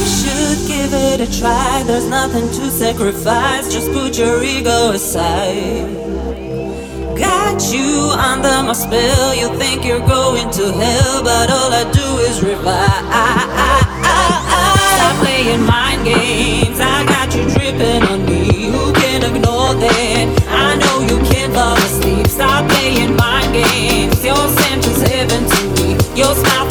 Should give it a try. There's nothing to sacrifice. Just put your ego aside. Got you under my spell. You think you're going to hell, but all I do is revive. Stop playing mind games. I got you dripping on me. Who can ignore that? I know you can't fall asleep. Stop playing mind games. Your is heaven to me. Your smile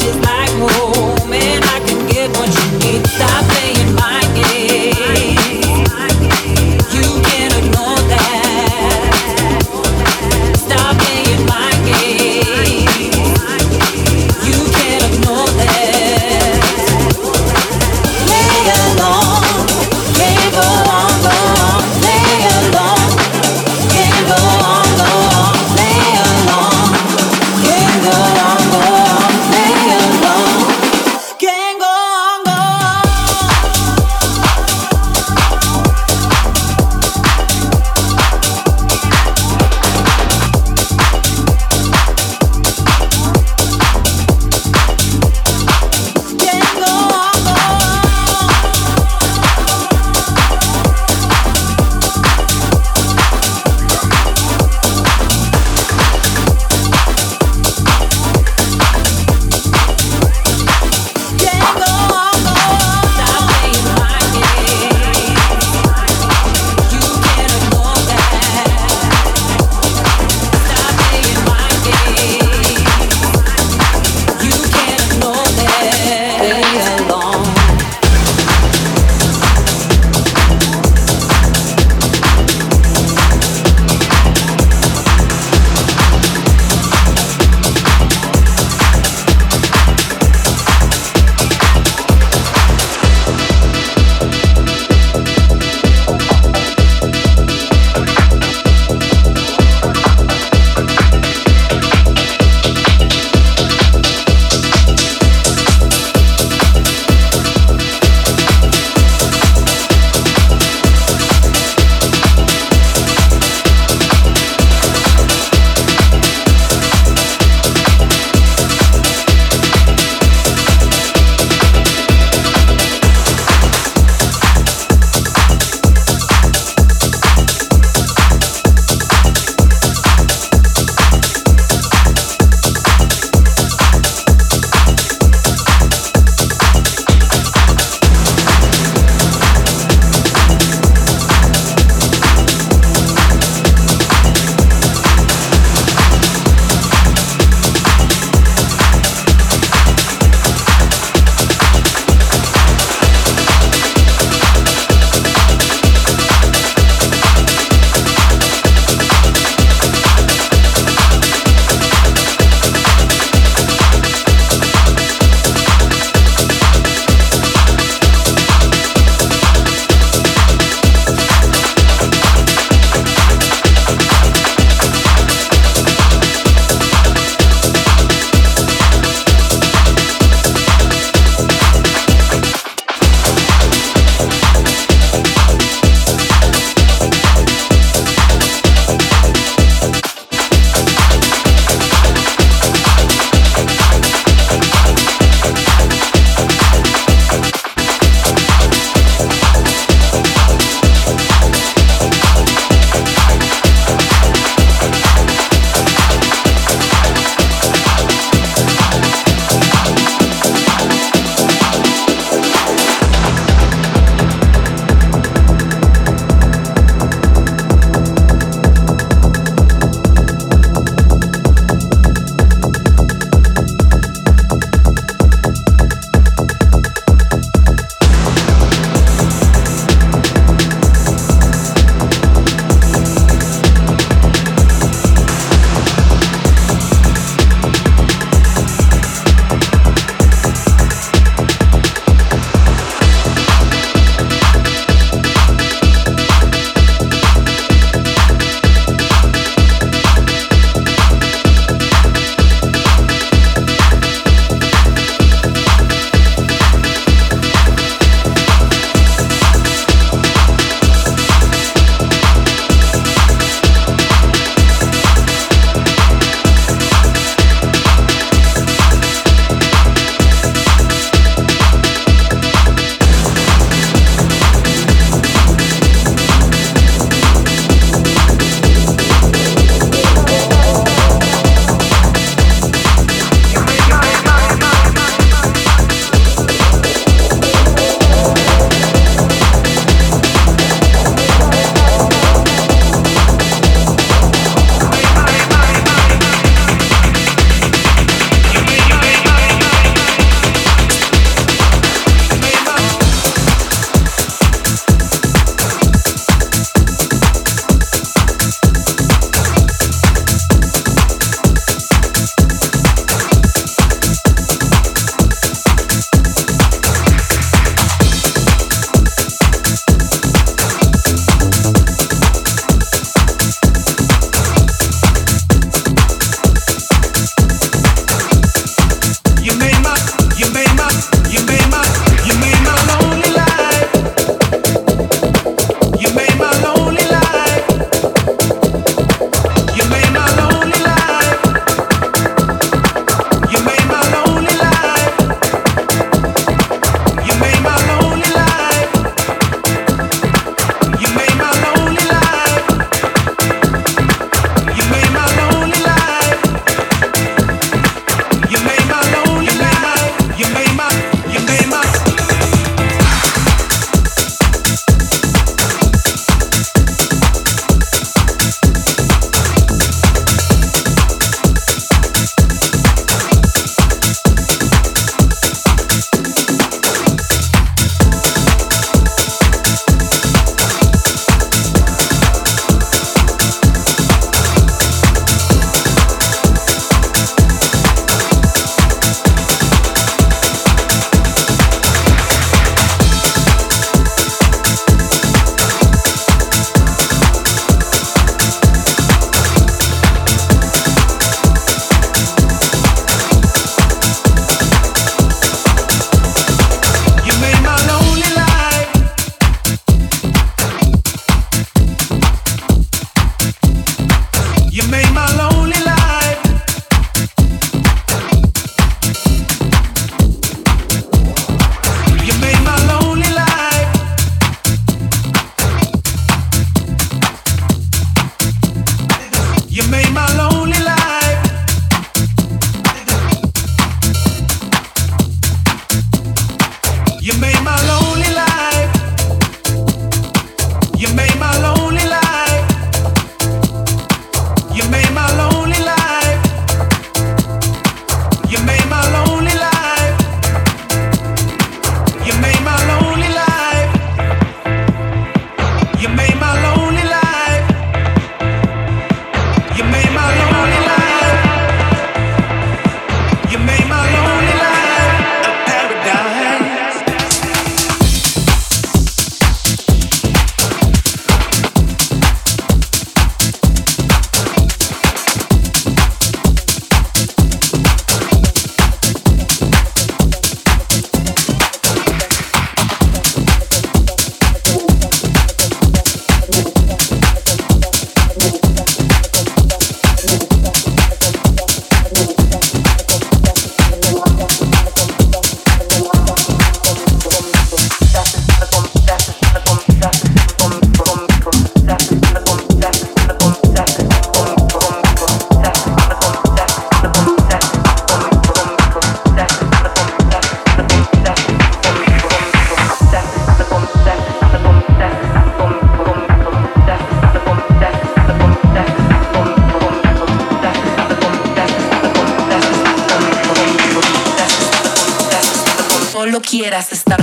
quieras estar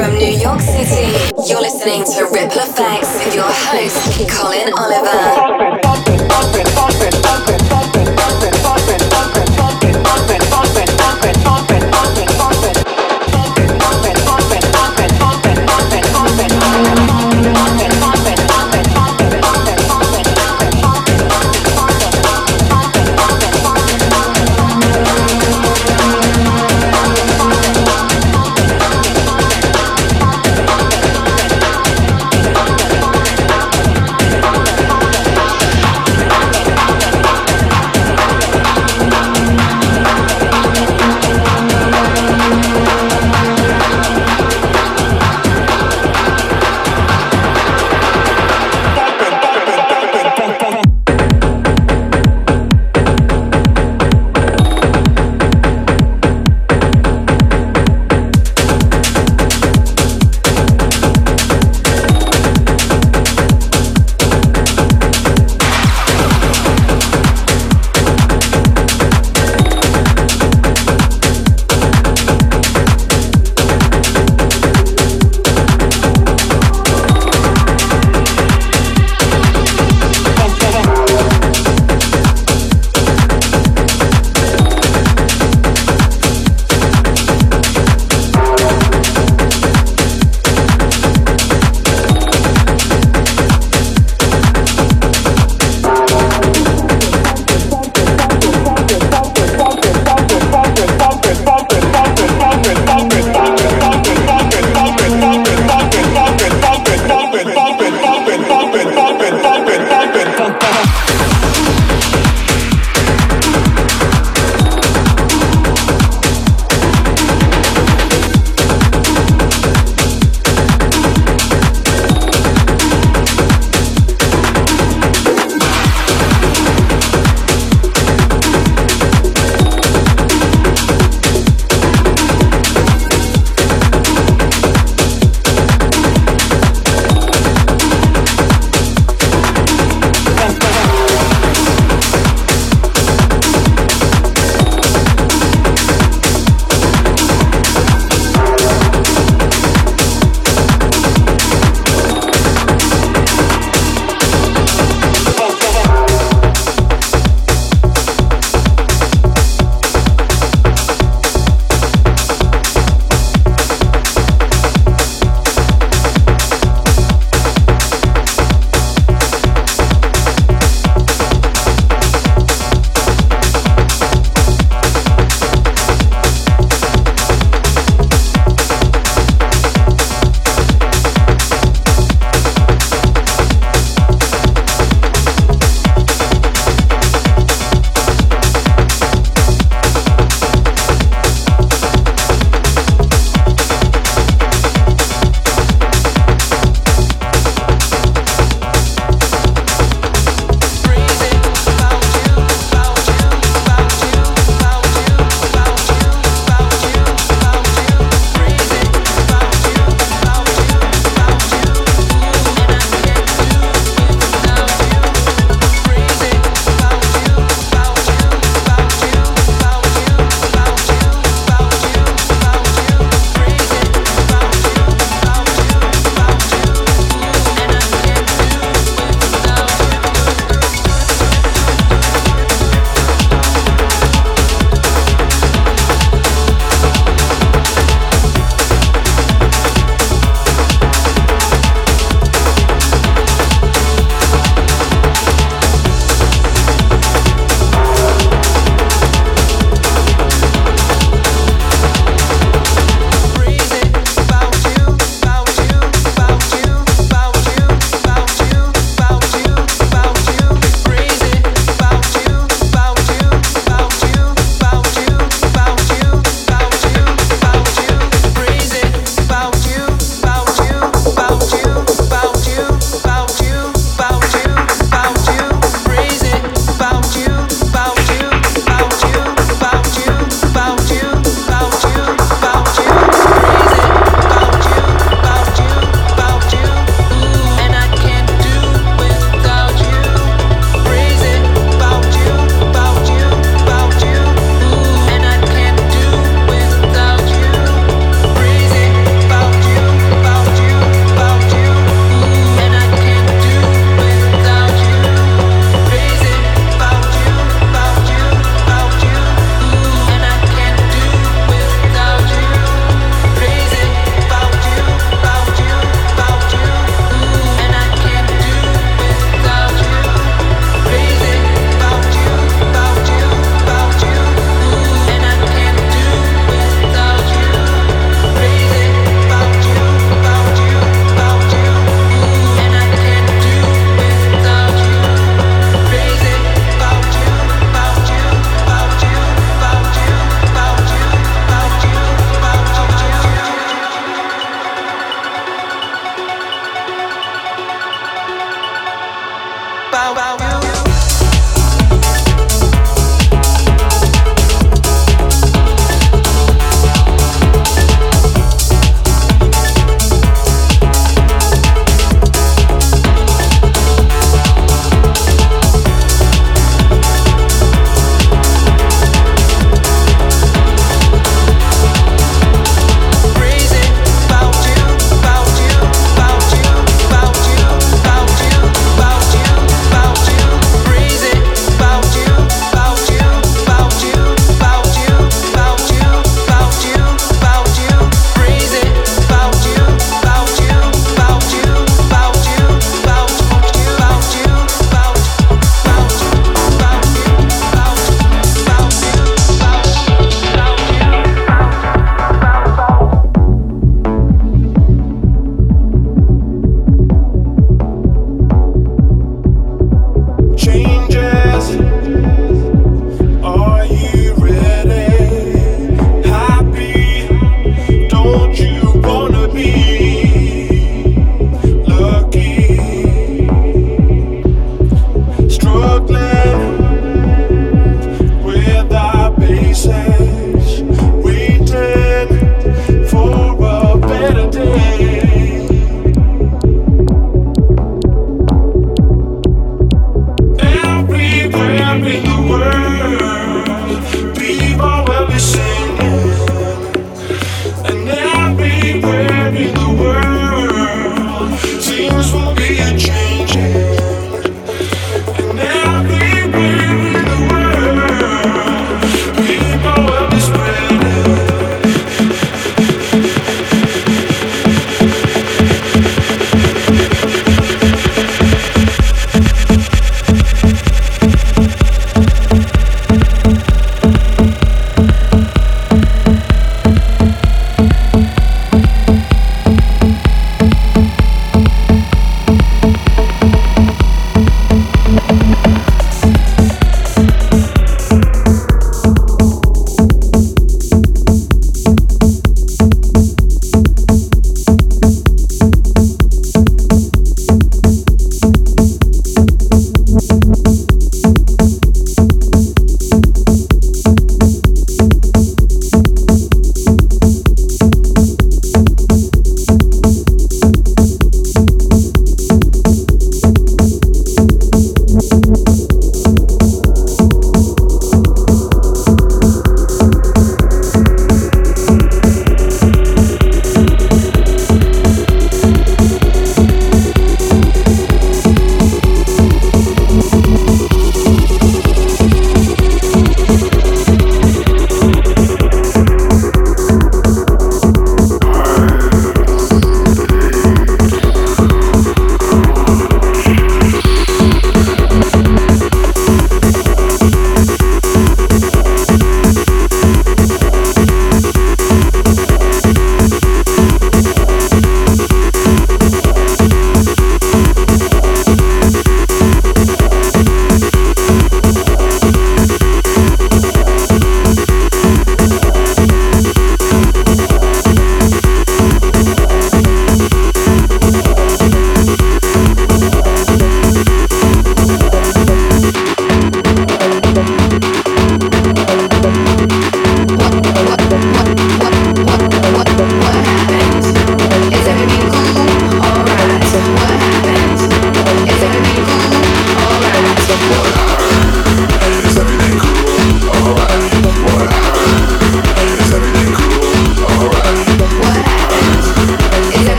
from New York City, you're listening to Ripple Effects with your host, Colin Oliver.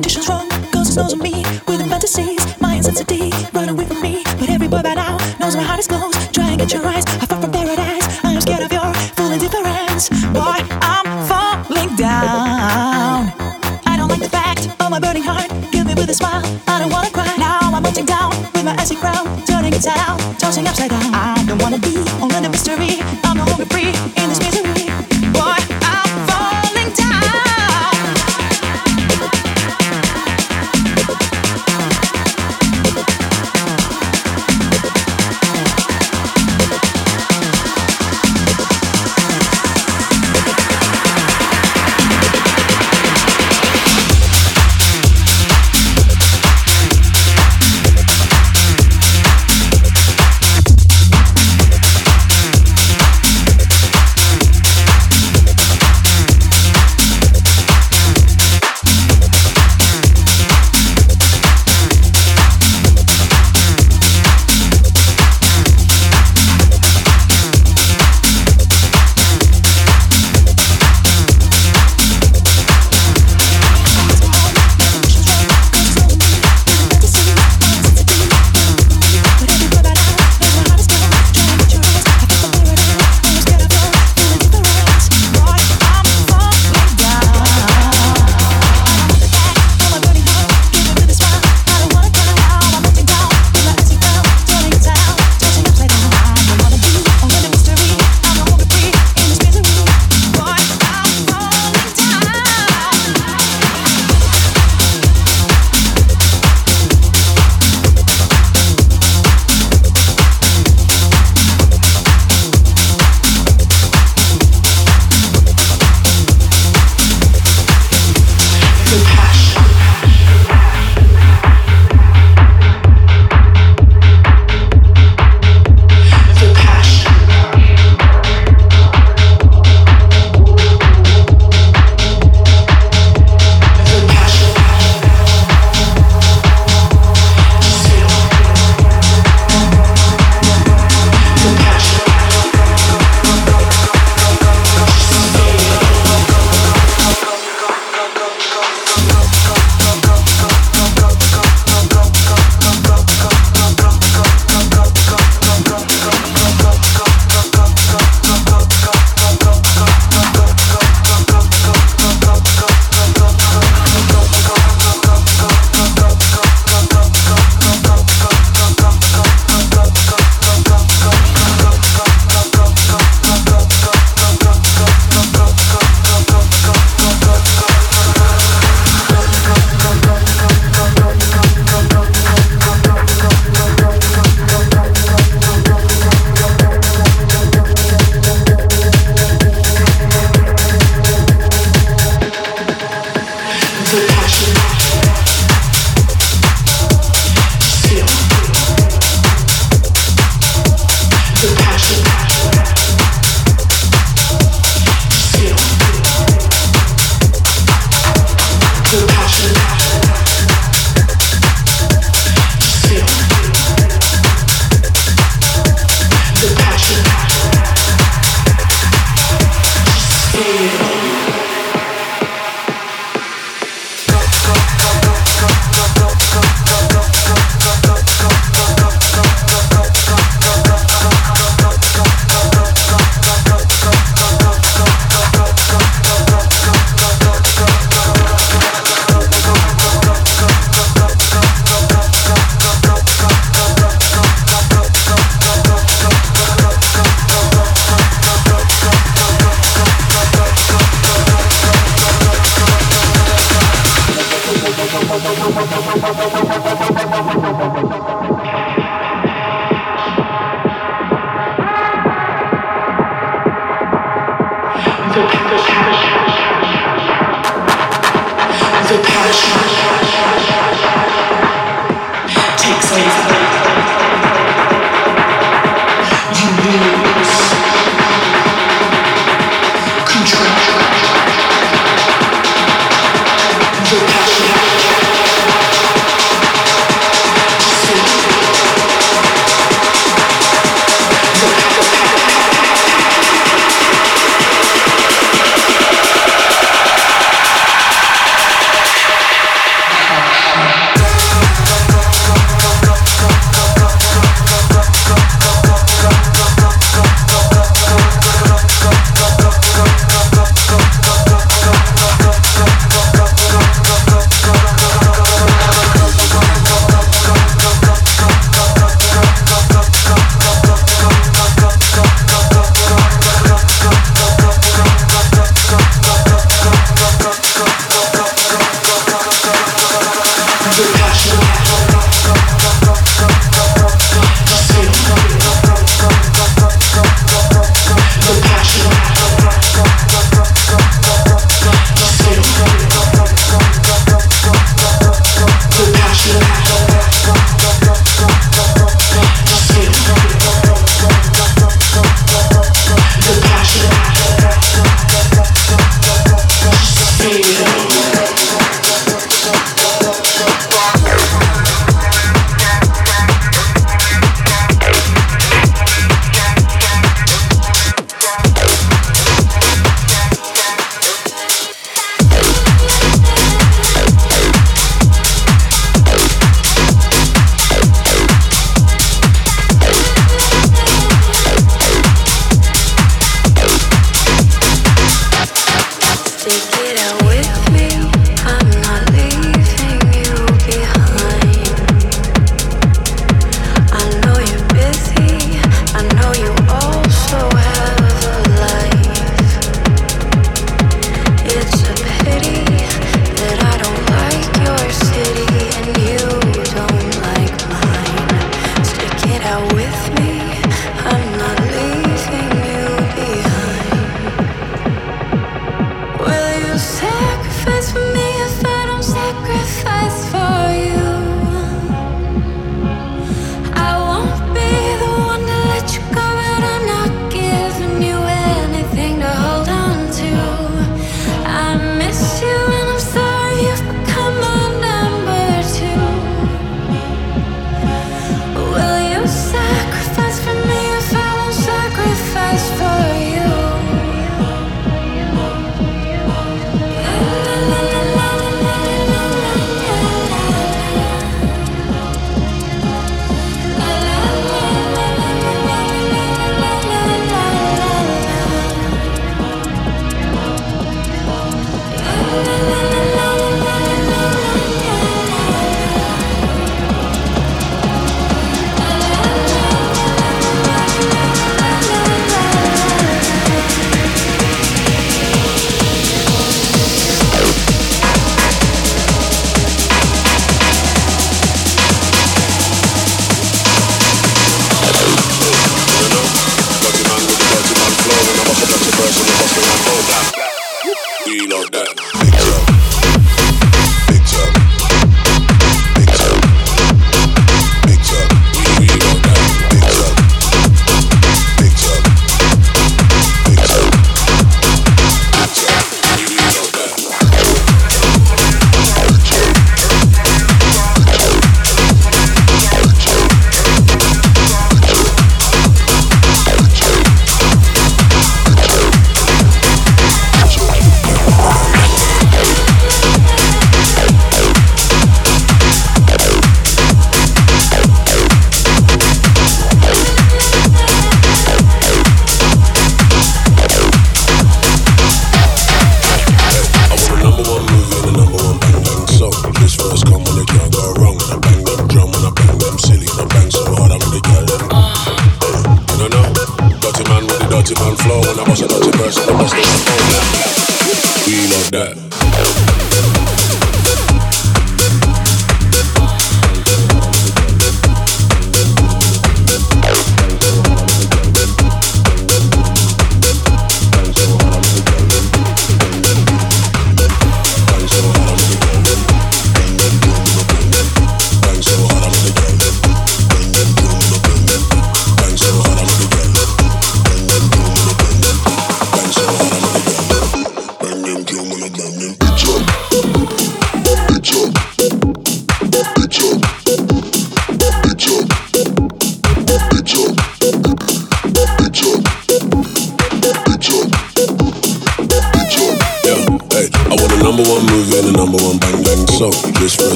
Condition's wrong. Ghosts knows me with fantasies. My intensity run away from me, but every boy by now knows my heart is closed. Try and get your eyes. I fall from paradise. I am scared of your full indifference, boy. I'm falling down. I don't like the fact of my burning heart. Give me with a smile. I don't wanna cry. Now I'm melting down with my icy crown, turning inside out, tossing upside down. I don't wanna be only the mystery. I'm no longer free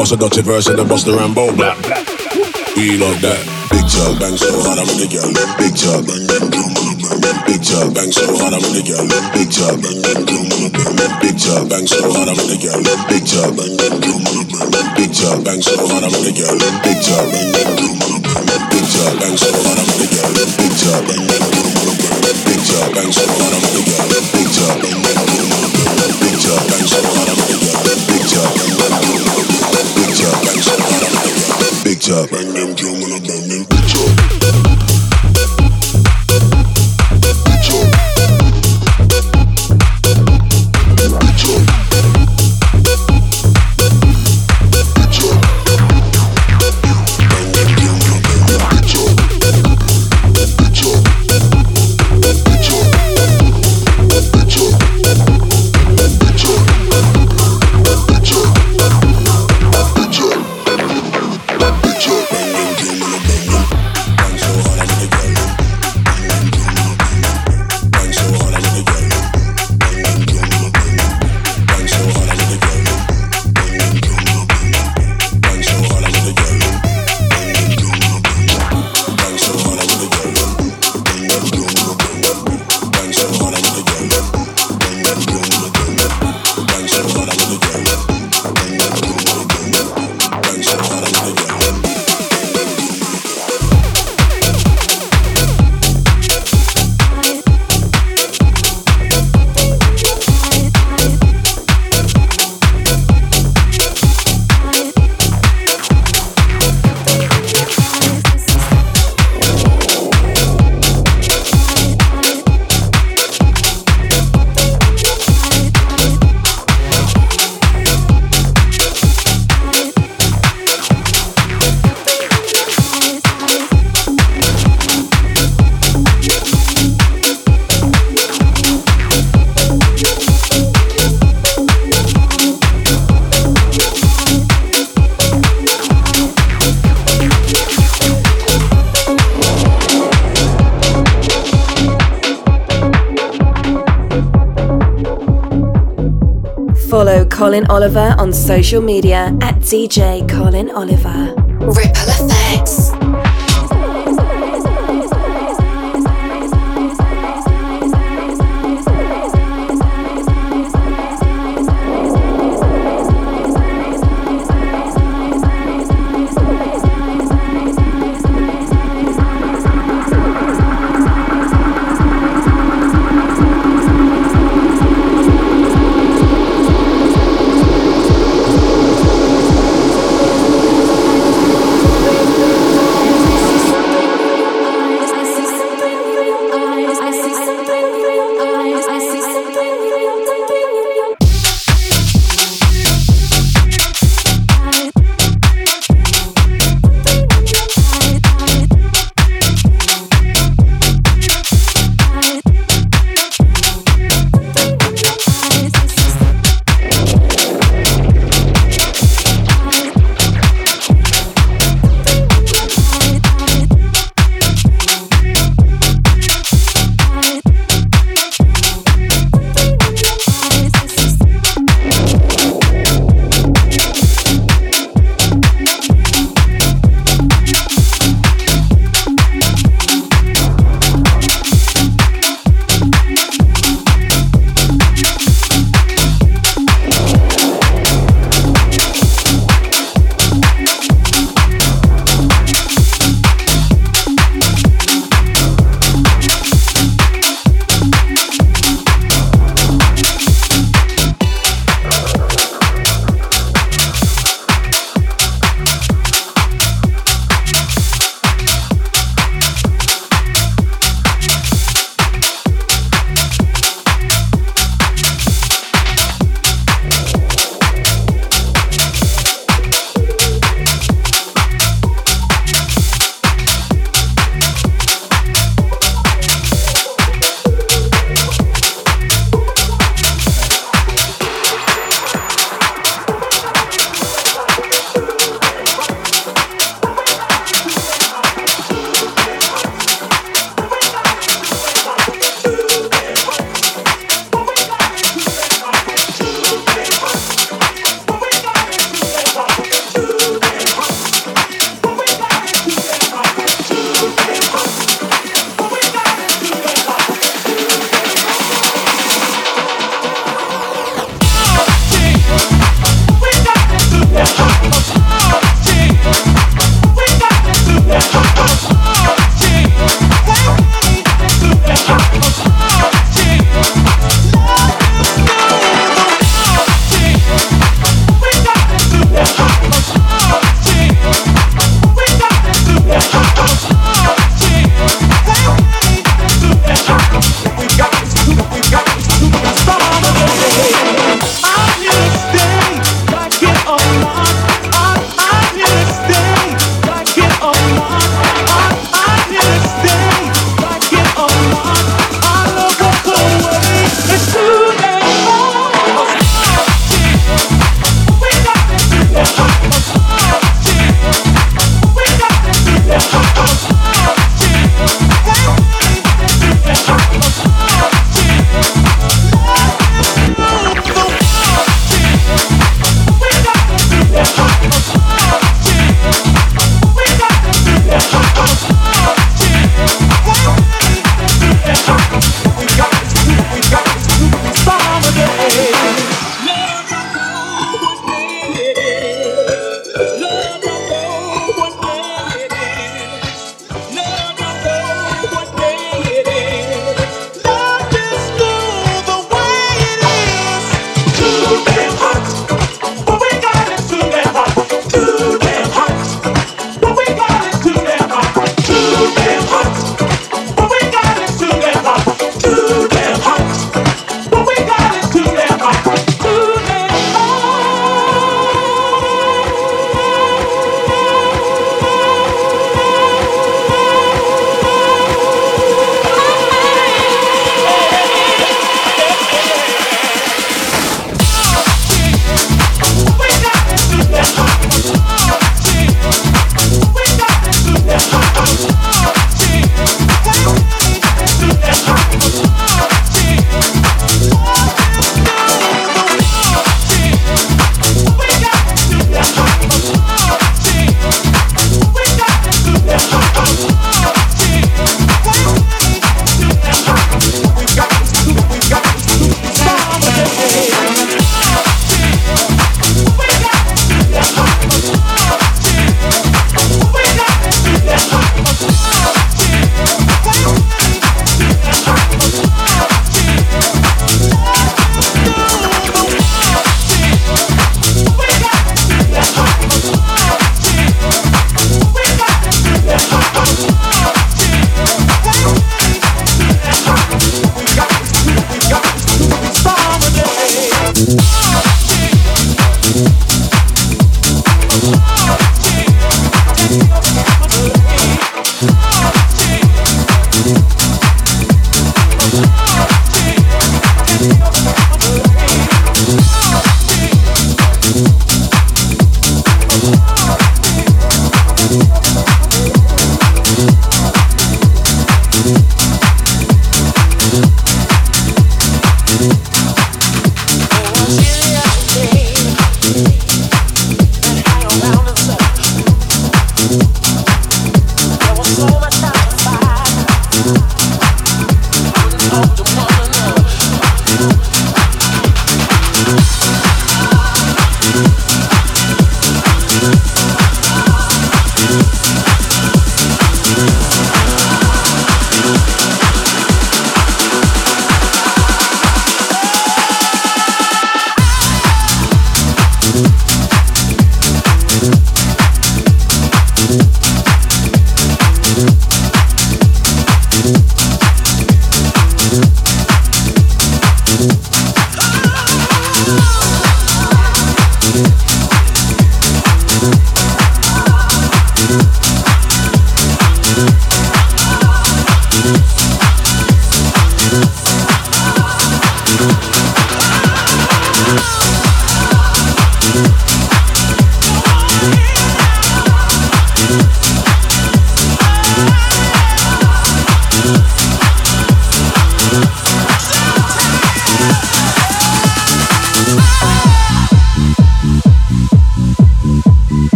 bust a dirty verse and then bust the Rambo. Blah. We love that. Big talk, bang so hard, I'm in the girl. Big talk, bang, bang, drum, Big talk, bang so hard, I'm in the girl. Big talk, bang, bang, drum, Big talk, bang so hard, I'm in the girl. Big talk, bang, bang, drum, Big talk, bang so hard, I'm in the girl. Big talk, bang, bang, drum, Big talk, bang so hard, I'm in the girl. Big talk, bang, bang, drum, Big talk, bang so hard, I'm in the girl. Big talk, bang, bang, drum, Big talk, bang so hard, I'm in the girl. Talk, bang them drum and I bang them. Social media at DJ Colin Oliver.